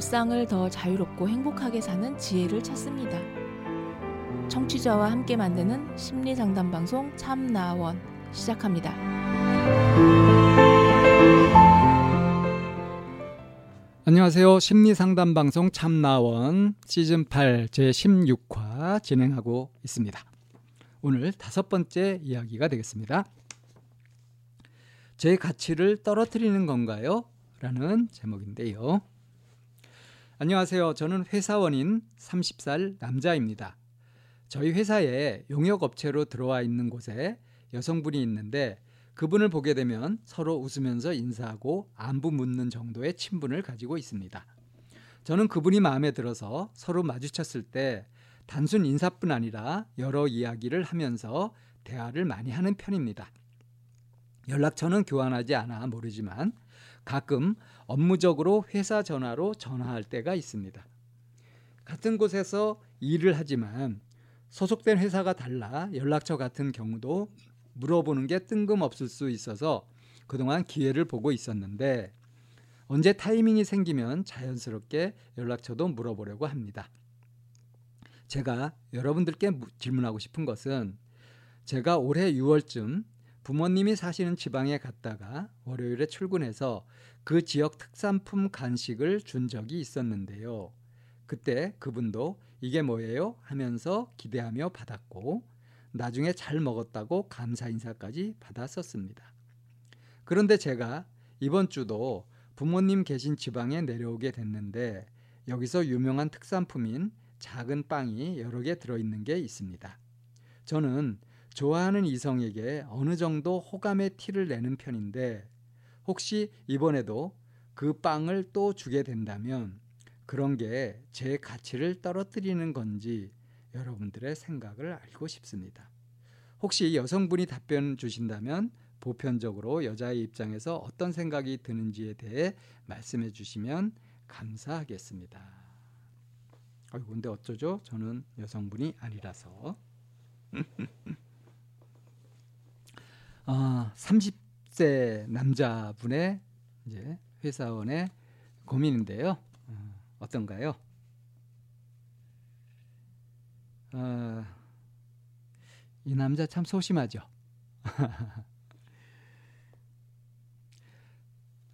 일상을 더 자유롭고 행복하게 사는 지혜를 찾습니다. 청취자와 함께 만드는 심리 상담 방송 참나원 시작합니다. 안녕하세요. 심리 상담 방송 참나원 시즌 8 제 16화 진행하고 있습니다. 오늘 다섯 번째 이야기가 되겠습니다. 제 가치를 떨어뜨리는 건가요? 라는 제목인데요. 안녕하세요. 저는 회사원인 30살 남자입니다. 저희 회사에 용역업체로 들어와 있는 곳에 여성분이 있는데 그분을 보게 되면 서로 웃으면서 인사하고 안부 묻는 정도의 친분을 가지고 있습니다. 저는 그분이 마음에 들어서 서로 마주쳤을 때 단순 인사뿐 아니라 여러 이야기를 하면서 대화를 많이 하는 편입니다. 연락처는 교환하지 않아 모르지만 가끔 업무적으로 회사 전화로 전화할 때가 있습니다. 같은 곳에서 일을 하지만 소속된 회사가 달라 연락처 같은 경우도 물어보는 게 뜬금없을 수 있어서 그동안 기회를 보고 있었는데 언제 타이밍이 생기면 자연스럽게 연락처도 물어보려고 합니다. 제가 여러분들께 질문하고 싶은 것은 제가 올해 6월쯤 부모님이 사시는 지방에 갔다가 월요일에 출근해서 그 지역 특산품 간식을 준 적이 있었는데요. 그때 그분도 이게 뭐예요? 하면서 기대하며 받았고 나중에 잘 먹었다고 감사 인사까지 받았었습니다. 그런데 제가 이번 주도 부모님 계신 지방에 내려오게 됐는데 여기서 유명한 특산품인 작은 빵이 여러 개 들어있는 게 있습니다. 저는 좋아하는 이성에게 어느 정도 호감의 티를 내는 편인데 혹시 이번에도 그 빵을 또 주게 된다면 그런 게 제 가치를 떨어뜨리는 건지 여러분들의 생각을 알고 싶습니다. 혹시 여성분이 답변 주신다면 보편적으로 여자의 입장에서 어떤 생각이 드는지에 대해 말씀해 주시면 감사하겠습니다. 아이고 근데 어쩌죠? 저는 여성분이 아니라서. 아, 30세 남자분의 이제 회사원의 고민인데요. 어, 어떤가요? 어, 이 남자 참 소심하죠.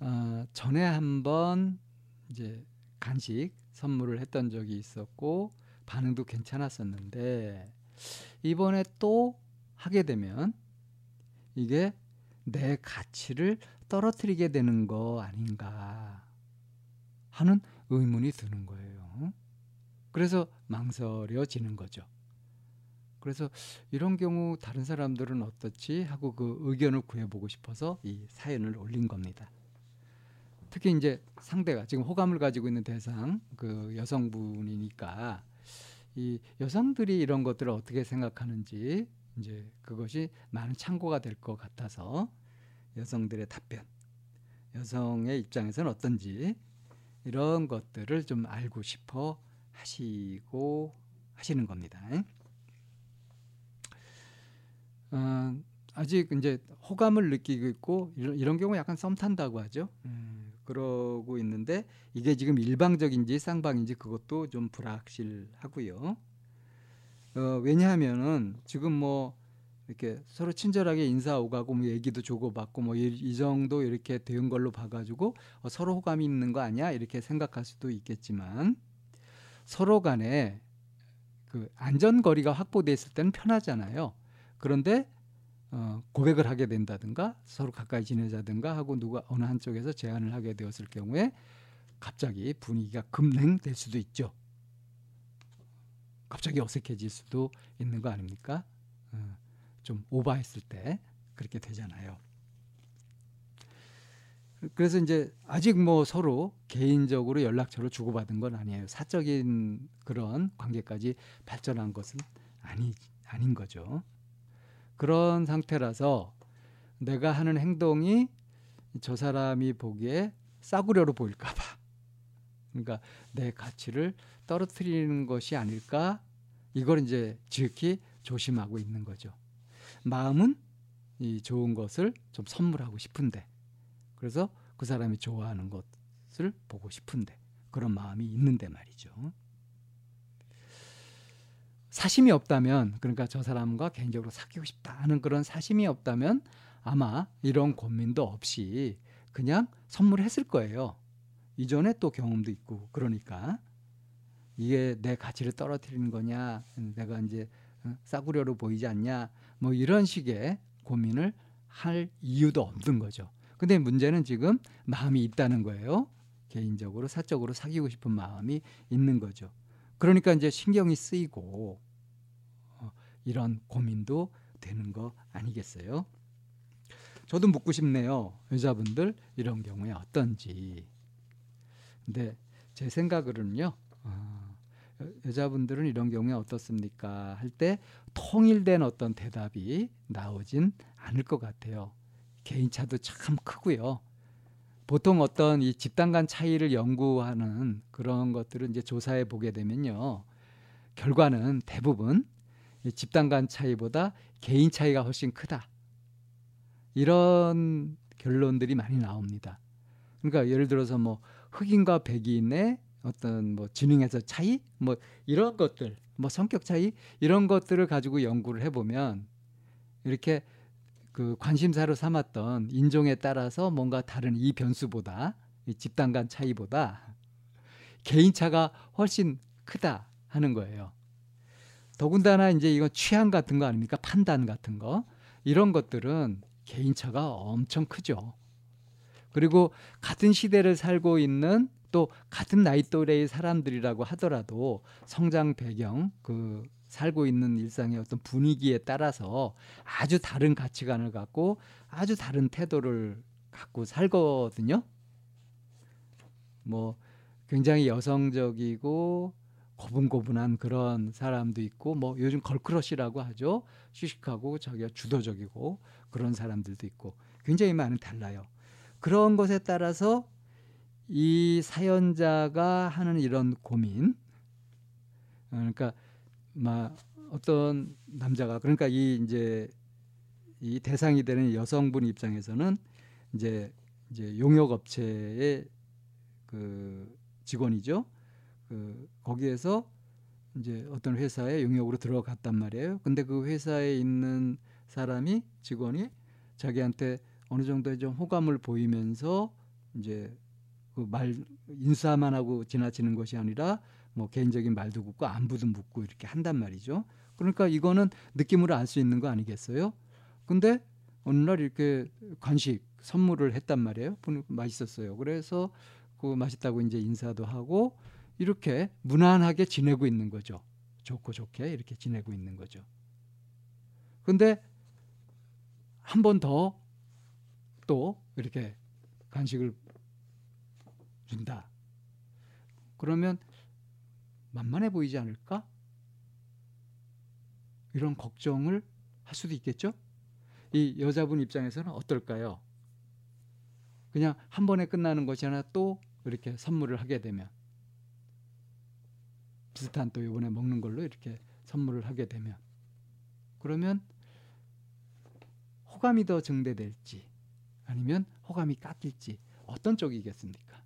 어, 전에 한번 이제 간식 선물을 했던 적이 있었고 반응도 괜찮았었는데 이번에 또 하게 되면 이게 내 가치를 떨어뜨리게 되는 거 아닌가 하는 의문이 드는 거예요. 그래서 망설여지는 거죠. 그래서 이런 경우 다른 사람들은 어떻지 하고 그 의견을 구해보고 싶어서 이 사연을 올린 겁니다. 특히 이제 상대가 지금 호감을 가지고 있는 대상 그 여성분이니까 이 여성들이 이런 것들을 어떻게 생각하는지 이제 그것이 많은 참고가 될 것 같아서 여성들의 답변, 여성의 입장에서는 어떤지 이런 것들을 좀 알고 싶어 하시고 하시는 겁니다. 어, 아직 이제 호감을 느끼고 있고 이런, 이런 경우 약간 썸 탄다고 하죠. 음, 그러고 있는데 이게 지금 일방적인지 쌍방인지 그것도 좀 불확실하고요. 어, 왜냐하면은 지금 뭐 이렇게 서로 친절하게 인사 오가고 뭐 얘기도 주고받고 뭐 이 정도 이렇게 된 걸로 봐가지고 어, 서로 호감이 있는 거 아니야 이렇게 생각할 수도 있겠지만 서로 간에 그 안전 거리가 확보돼 있을 때는 편하잖아요. 그런데 어, 고백을 하게 된다든가 서로 가까이 지내자든가 하고 누가 어느 한쪽에서 제안을 하게 되었을 경우에 갑자기 분위기가 급냉될 수도 있죠. 갑자기 어색해질 수도 있는 거 아닙니까? 어, 좀 오버했을 때 그렇게 되잖아요. 그래서 이제 아직 뭐 서로 개인적으로 연락처를 주고받은 건 아니에요. 사적인 그런 관계까지 발전한 것은 아니 아닌 거죠. 그런 상태라서 내가 하는 행동이 저 사람이 보기에 싸구려로 보일까봐. 그러니까 내 가치를 떨어뜨리는 것이 아닐까 이걸 이제 지극히 조심하고 있는 거죠. 마음은 이 좋은 것을 좀 선물하고 싶은데 그래서 그 사람이 좋아하는 것을 보고 싶은데 그런 마음이 있는데 말이죠. 사심이 없다면 그러니까 저 사람과 개인적으로 사귀고 싶다 하는 그런 사심이 없다면 아마 이런 고민도 없이 그냥 선물했을 거예요. 이전에 또 경험도 있고 그러니까 이게 내 가치를 떨어뜨리는 거냐 내가 이제 어, 싸구려로 보이지 않냐 뭐 이런 식의 고민을 할 이유도 없는 거죠. 근데 문제는 지금 마음이 있다는 거예요. 개인적으로 사적으로 사귀고 싶은 마음이 있는 거죠. 그러니까 이제 신경이 쓰이고 어, 이런 고민도 되는 거 아니겠어요? 저도 묻고 싶네요. 여자분들 이런 경우에 어떤지. 근데 제 생각으로는요. 어, 여자분들은 이런 경우에 어떻습니까? 할 때 통일된 어떤 대답이 나오진 않을 것 같아요. 개인차도 참 크고요. 보통 어떤 이 집단 간 차이를 연구하는 그런 것들을 이제 조사해 보게 되면요. 결과는 대부분 집단 간 차이보다 개인 차이가 훨씬 크다. 이런 결론들이 많이 나옵니다. 그러니까 예를 들어서 뭐 흑인과 백인의 어떤 뭐 지능에서 차이 뭐 이런 것들 뭐 성격 차이 이런 것들을 가지고 연구를 해보면 이렇게 그 관심사로 삼았던 인종에 따라서 뭔가 다른 이 변수보다 이 집단 간 차이보다 개인차가 훨씬 크다 하는 거예요. 더군다나 이제 이건 취향 같은 거 아닙니까? 판단 같은 거. 이런 것들은 개인차가 엄청 크죠. 그리고 같은 시대를 살고 있는 또 같은 나이 또래의 사람들이라고 하더라도 성장 배경 그 살고 있는 일상의 어떤 분위기에 따라서 아주 다른 가치관을 갖고 아주 다른 태도를 갖고 살거든요. 뭐 굉장히 여성적이고 고분고분한 그런 사람도 있고 뭐 요즘 걸크러쉬라고 하죠. 휴식하고 자기가 주도적이고 그런 사람들도 있고 굉장히 많은 달라요. 그런 것에 따라서 이 사연자가 하는 이런 고민 그러니까 막 어떤 남자가 그러니까 이 이제 이 대상이 되는 여성분 입장에서는 이제 이제 용역 업체의 그 직원이죠. 그 거기에서 이제 어떤 회사에 용역으로 들어갔단 말이에요. 근데 그 회사에 있는 사람이 직원이 자기한테 어느 정도의 좀 호감을 보이면서 이제 그 말 인사만 하고 지나치는 것이 아니라 뭐 개인적인 말도 묻고 안부도 묻고 이렇게 한단 말이죠. 그러니까 이거는 느낌으로 알 수 있는 거 아니겠어요? 근데 어느 날 이렇게 간식 선물을 했단 말이에요. 맛있었어요. 그래서 그 맛있다고 이제 인사도 하고 이렇게 무난하게 지내고 있는 거죠. 좋고 좋게 이렇게 지내고 있는 거죠. 근데 한 번 더 또 이렇게 간식을 준다. 그러면 만만해 보이지 않을까? 이런 걱정을 할 수도 있겠죠? 이 여자분 입장에서는 어떨까요? 그냥 한 번에 끝나는 것이 아니라 또 이렇게 선물을 하게 되면 비슷한 또 이번에 먹는 걸로 이렇게 선물을 하게 되면 그러면 호감이 더 증대될지 아니면 호감이 깎일지 어떤 쪽이겠습니까?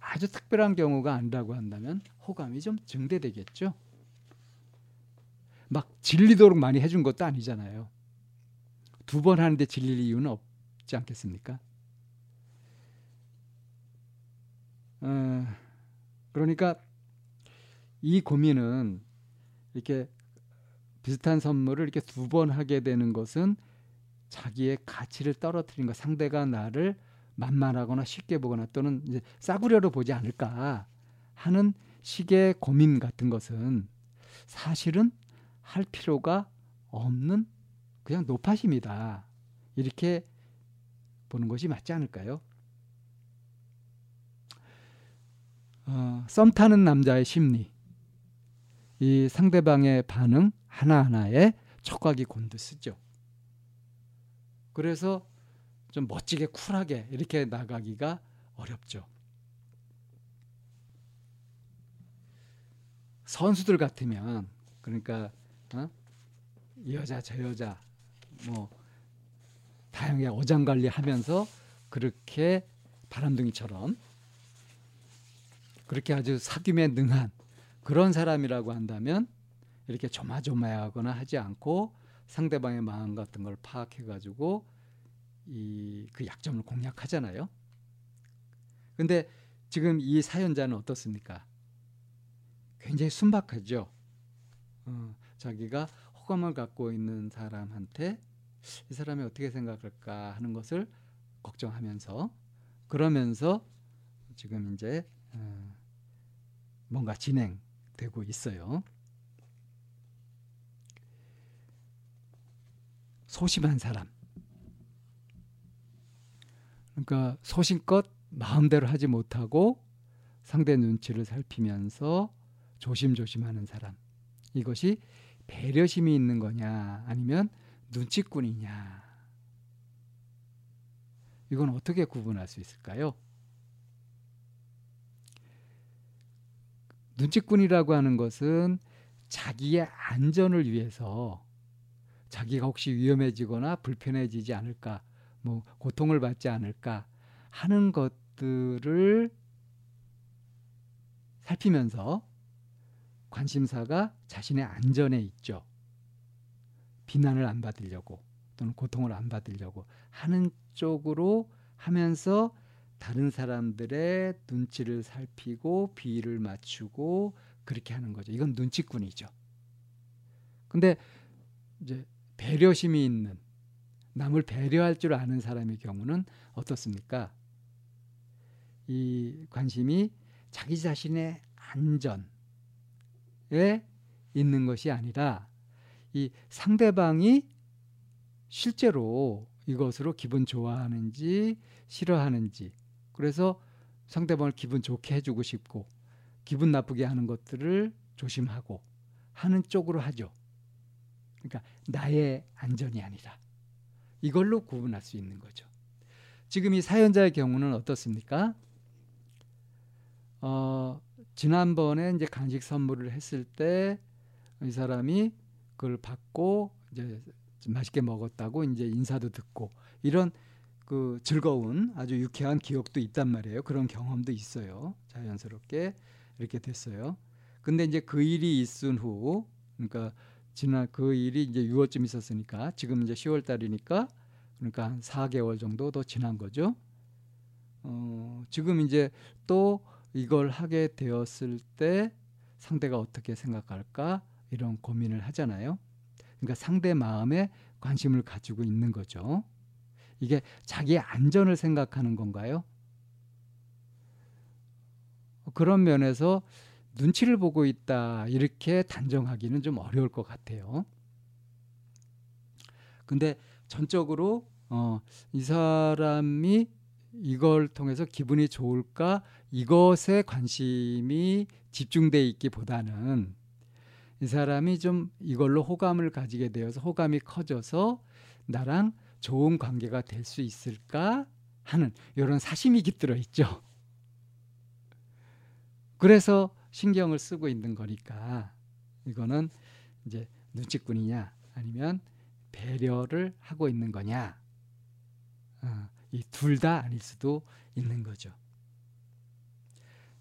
아주 특별한 경우가 아니라고 한다면 호감이 좀 증대되겠죠. 막 질리도록 많이 해준 것도 아니잖아요. 두 번 하는데 질릴 이유는 없지 않겠습니까? 어, 그러니까 이 고민은 이렇게 비슷한 선물을 이렇게 두 번 하게 되는 것은 자기의 가치를 떨어뜨린 것, 상대가 나를 만만하거나 쉽게 보거나 또는 이제 싸구려로 보지 않을까 하는 식의 고민 같은 것은 사실은 할 필요가 없는 그냥 노파심이다. 이렇게 보는 것이 맞지 않을까요? 어, 썸 타는 남자의 심리, 이 상대방의 반응 하나하나에 촉각이 곤두쓰죠. 그래서 좀 멋지게 쿨하게 이렇게 나가기가 어렵죠. 선수들 같으면 그러니까 어? 이 여자 저 여자 뭐 다양하게 어장관리하면서 그렇게 바람둥이처럼 그렇게 아주 사귐에 능한 그런 사람이라고 한다면 이렇게 조마조마하거나 하지 않고 상대방의 마음 같은 걸 파악해 가지고 이 그 약점을 공략하잖아요. 근데 지금 이 사연자는 어떻습니까? 굉장히 순박하죠. 어, 자기가 호감을 갖고 있는 사람한테 이 사람이 어떻게 생각할까 하는 것을 걱정하면서 그러면서 지금 이제 어, 뭔가 진행되고 있어요. 소심한 사람. 그러니까 소신껏 마음대로 하지 못하고 상대 눈치를 살피면서 조심조심하는 사람. 이것이 배려심이 있는 거냐 아니면 눈치꾼이냐. 이건 어떻게 구분할 수 있을까요? 눈치꾼이라고 하는 것은 자기의 안전을 위해서 자기가 혹시 위험해지거나 불편해지지 않을까, 뭐 고통을 받지 않을까 하는 것들을 살피면서 관심사가 자신의 안전에 있죠. 비난을 안 받으려고 또는 고통을 안 받으려고 하는 쪽으로 하면서 다른 사람들의 눈치를 살피고 비위를 맞추고 그렇게 하는 거죠. 이건 눈치꾼이죠. 근데 이제 배려심이 있는 남을 배려할 줄 아는 사람의 경우는 어떻습니까? 이 관심이 자기 자신의 안전에 있는 것이 아니라 이 상대방이 실제로 이것으로 기분 좋아하는지 싫어하는지 그래서 상대방을 기분 좋게 해주고 싶고 기분 나쁘게 하는 것들을 조심하고 하는 쪽으로 하죠. 그러니까 나의 안전이 아니라 이걸로 구분할 수 있는 거죠. 지금 이 사연자의 경우는 어떻습니까? 어, 지난번에 이제 간식 선물을 했을 때 이 사람이 그걸 받고 이제 맛있게 먹었다고 이제 인사도 듣고 이런 그 즐거운 아주 유쾌한 기억도 있단 말이에요. 그런 경험도 있어요. 자연스럽게 이렇게 됐어요. 근데 이제 그 일이 있은 후 그러니까 지난 그 일이 이제 6월쯤 있었으니까 지금 이제 10월 달이니까 그러니까 한 4개월 정도 더 지난 거죠. 어, 지금 이제 또 이걸 하게 되었을 때 상대가 어떻게 생각할까 이런 고민을 하잖아요. 그러니까 상대 마음에 관심을 가지고 있는 거죠. 이게 자기의 안전을 생각하는 건가요? 그런 면에서 눈치를 보고 있다 이렇게 단정하기는 좀 어려울 것 같아요. 근데 전적으로 어, 이 사람이 이걸 통해서 기분이 좋을까 이것에 관심이 집중돼 있기보다는 이 사람이 좀 이걸로 호감을 가지게 되어서 호감이 커져서 나랑 좋은 관계가 될 수 있을까 하는 이런 사심이 깃들어 있죠. 그래서 신경을 쓰고 있는 거니까 이거는 이제 눈치꾼이냐 아니면 배려를 하고 있는 거냐 어, 이둘 다 아닐 수도 있는 거죠.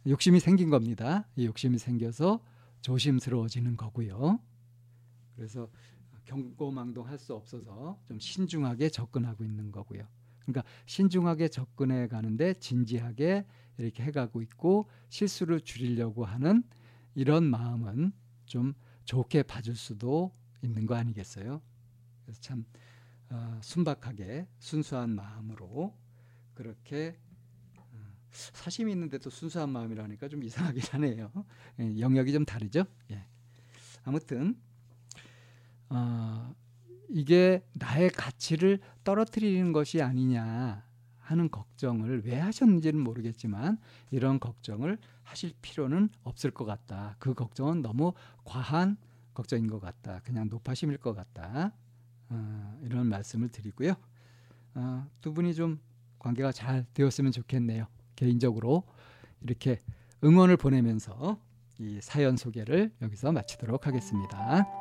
욕심이 생긴 겁니다. 이 욕심이 생겨서 조심스러워지는 거고요. 그래서 경고망동할 수 없어서 좀 신중하게 접근하고 있는 거고요. 그러니까 신중하게 접근해 가는데 진지하게 이렇게 해가고 있고 실수를 줄이려고 하는 이런 마음은 좀 좋게 봐줄 수도 있는 거 아니겠어요? 그래서 참 어, 순박하게 순수한 마음으로 그렇게 어, 사심이 있는데도 순수한 마음이라니까 좀 이상하긴 하네요. 예, 영역이 좀 다르죠. 예. 아무튼 어, 이게 나의 가치를 떨어뜨리는 것이 아니냐 하는 걱정을 왜 하셨는지는 모르겠지만 이런 걱정을 하실 필요는 없을 것 같다. 그 걱정은 너무 과한 걱정인 것 같다. 그냥 높아심일 것 같다. 어, 이런 말씀을 드리고요. 어, 두 분이 좀 관계가 잘 되었으면 좋겠네요. 개인적으로 이렇게 응원을 보내면서 이 사연 소개를 여기서 마치도록 하겠습니다.